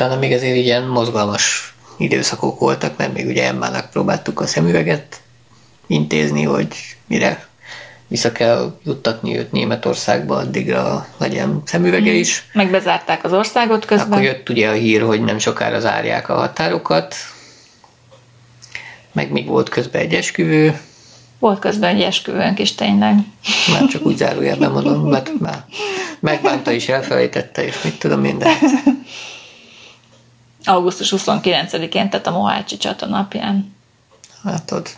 Speaker 1: Utána
Speaker 2: még azért ilyen mozgalmas időszakok voltak, mert még ugye Emmának próbáltuk a szemüveget intézni, hogy mire vissza kell juttatni őt Németországba, addigra legyen szemüvege is.
Speaker 1: meg bezárták az országot közben.
Speaker 2: Akkor jött ugye a hír, hogy nem sokára zárják a határokat, meg még volt közben egy esküvő,
Speaker 1: Volt közben egy esküvőnk is tényleg.
Speaker 2: már csak úgy zárójelben mondom, mert már megbánta is, elfelejtette, és mit tudom de
Speaker 1: Augusztus 29-én, tehát a Mohácsi csata napján.
Speaker 2: ott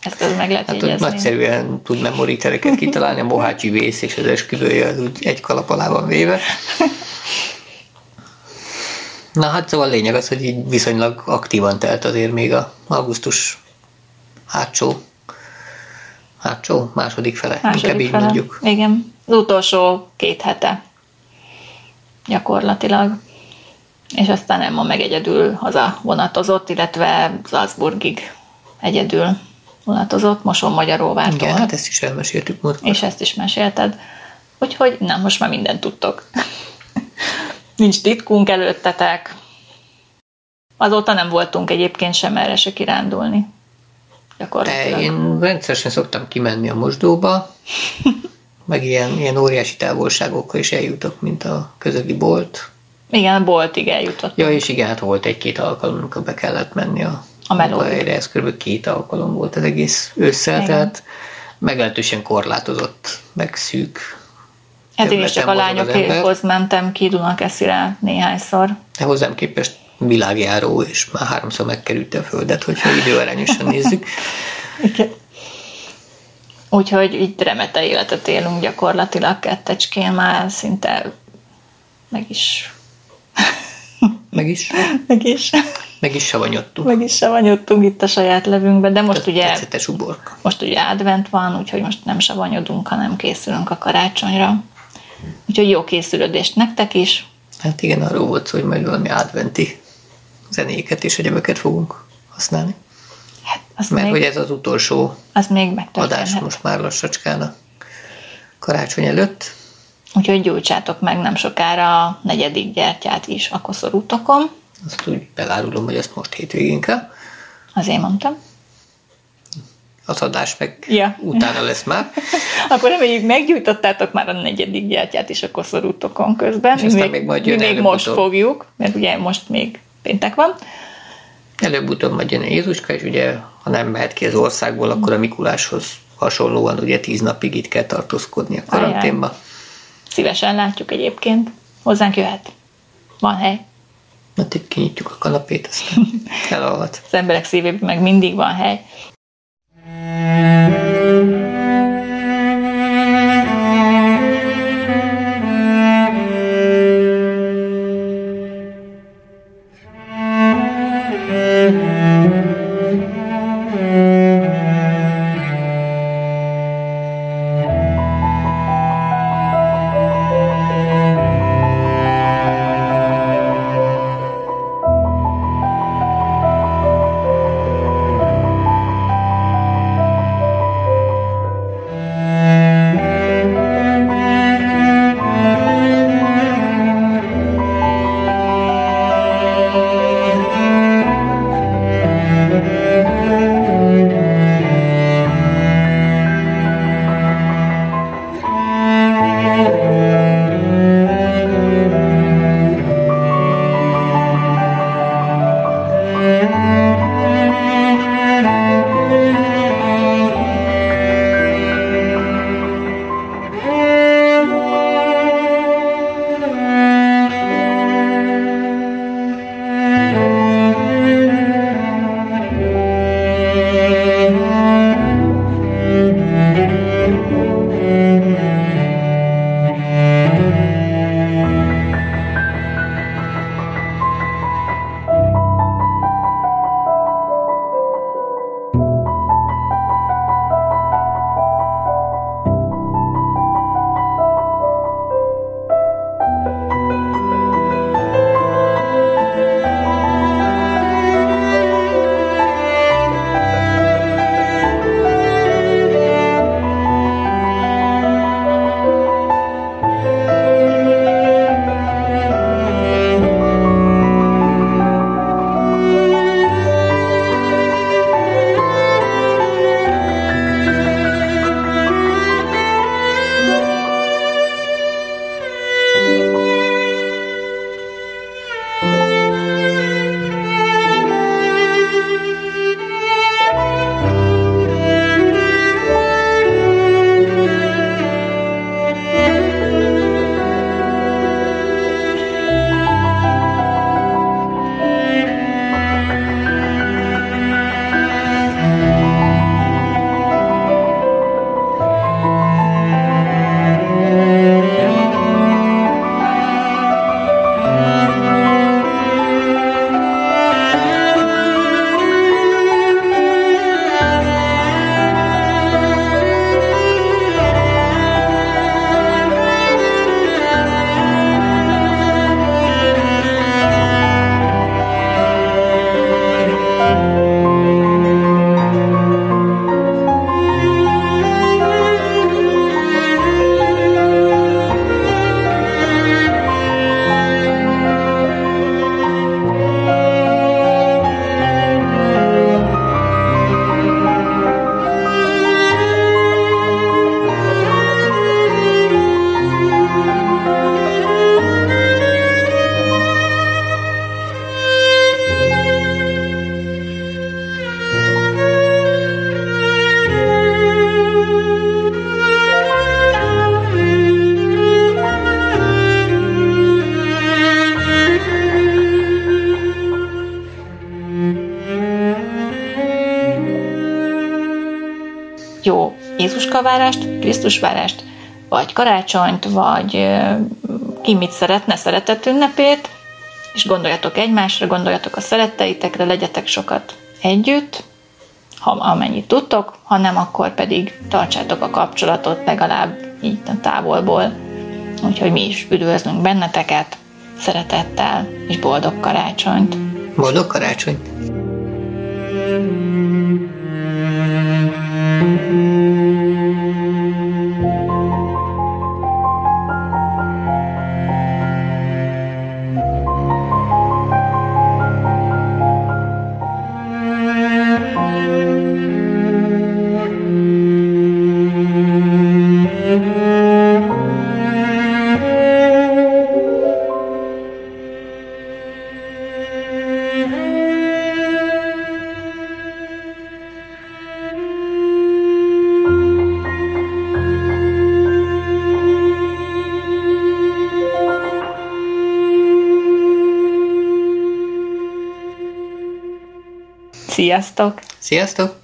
Speaker 1: Ezt az meg lehet
Speaker 2: Hát
Speaker 1: jegyezni.
Speaker 2: nagyszerűen tud memoritereket kitalálni, a Mohácsi vész és az esküvője az úgy egy kalap alá van véve. Na hát szóval a lényeg az, hogy így viszonylag aktívan telt azért még a augusztus hátsó, hátsó, második fele, inkább
Speaker 1: Második
Speaker 2: így
Speaker 1: fele.
Speaker 2: mondjuk.
Speaker 1: Igen. Az utolsó két hete. Gyakorlatilag. És aztán Emma meg egyedül haza vonatozott, illetve Salzburgig egyedül vonatozott, Moson Magyaróvártól.
Speaker 2: Igen, hát ezt is elmeséltük múltkor.
Speaker 1: És ezt is mesélted. Úgyhogy na, most már mindent tudtok. Nincs titkunk előttetek. Azóta nem voltunk egyébként sem erre se kirándulni.
Speaker 2: De én rendszeresen szoktam kimenni a mosdóba, meg ilyen, ilyen óriási távolságokkal is eljutok, mint a közeli bolt.
Speaker 1: Igen, boltig eljutott.
Speaker 2: Ja, és igen, hát volt egy-két alkalom, amikor be kellett menni a,
Speaker 1: A
Speaker 2: munkahelyre, ez kb. két alkalom volt az egész ősszel,
Speaker 1: Igen.
Speaker 2: tehát meglehetősen korlátozott, meg szűk.
Speaker 1: Hát én is csak a lányokhoz mentem ki Dunakeszire néhányszor.
Speaker 2: De hozzám képest világjáró, és már háromszor megkerülte a földet, hogyha időarányosan nézzük.
Speaker 1: Úgyhogy így remete életet élünk gyakorlatilag kettecskén, már szinte meg is,
Speaker 2: Meg is,
Speaker 1: meg is,
Speaker 2: meg is savanyodtunk.
Speaker 1: meg is savanyodtunk itt a saját levünkbe, de most ugye,
Speaker 2: Tetszetes uborka.
Speaker 1: most ugye advent van, úgyhogy most nem savanyodunk, hanem készülünk a karácsonyra. Úgyhogy jó készülődést nektek is.
Speaker 2: Hát igen, arról volt szó, hogy majd valami adventi zenéket és egyebeket fogunk használni.
Speaker 1: Hát az
Speaker 2: Mert
Speaker 1: még,
Speaker 2: hogy ez az utolsó
Speaker 1: az még
Speaker 2: adás most már lassacskán a karácsony előtt.
Speaker 1: Úgyhogy gyújtsátok meg nem sokára a negyedik gyertyát is a koszorútokon.
Speaker 2: Azt úgy belárulom, hogy ezt most hétvégén kell.
Speaker 1: Azért mondtam.
Speaker 2: Az adás meg
Speaker 1: Ja.
Speaker 2: utána lesz már.
Speaker 1: Akkor reméljük meggyújtottátok már a negyedik gyertyát is a koszorútokon közben.
Speaker 2: És aztán még majd jön
Speaker 1: mi még most fogjuk, mert ugye most még péntek van.
Speaker 2: Előbb-utóbb majd jön Jézuska, és ugye, ha nem mehet ki az országból, akkor a Mikuláshoz hasonlóan ugye tíz napig itt kell tartózkodni a karanténba.
Speaker 1: Szívesen látjuk egyébként. Hozzánk jöhet. Van hely.
Speaker 2: Addig kinyitjuk a kanapét, aztán elalhat.
Speaker 1: Az emberek szívében meg mindig van hely. Jézuskavárást, Krisztusvárást, vagy karácsonyt, vagy ki mit szeretne, szeretett ünnepét, és gondoljatok egymásra, gondoljatok a szeretteitekre, legyetek sokat együtt, ha amennyit tudtok, ha nem, akkor pedig tartsátok a kapcsolatot legalább így a távolból. Úgyhogy mi is üdvözlünk benneteket, szeretettel és boldog karácsonyt!
Speaker 2: Boldog karácsonyt!
Speaker 1: Sziasztok!
Speaker 2: Sziasztok!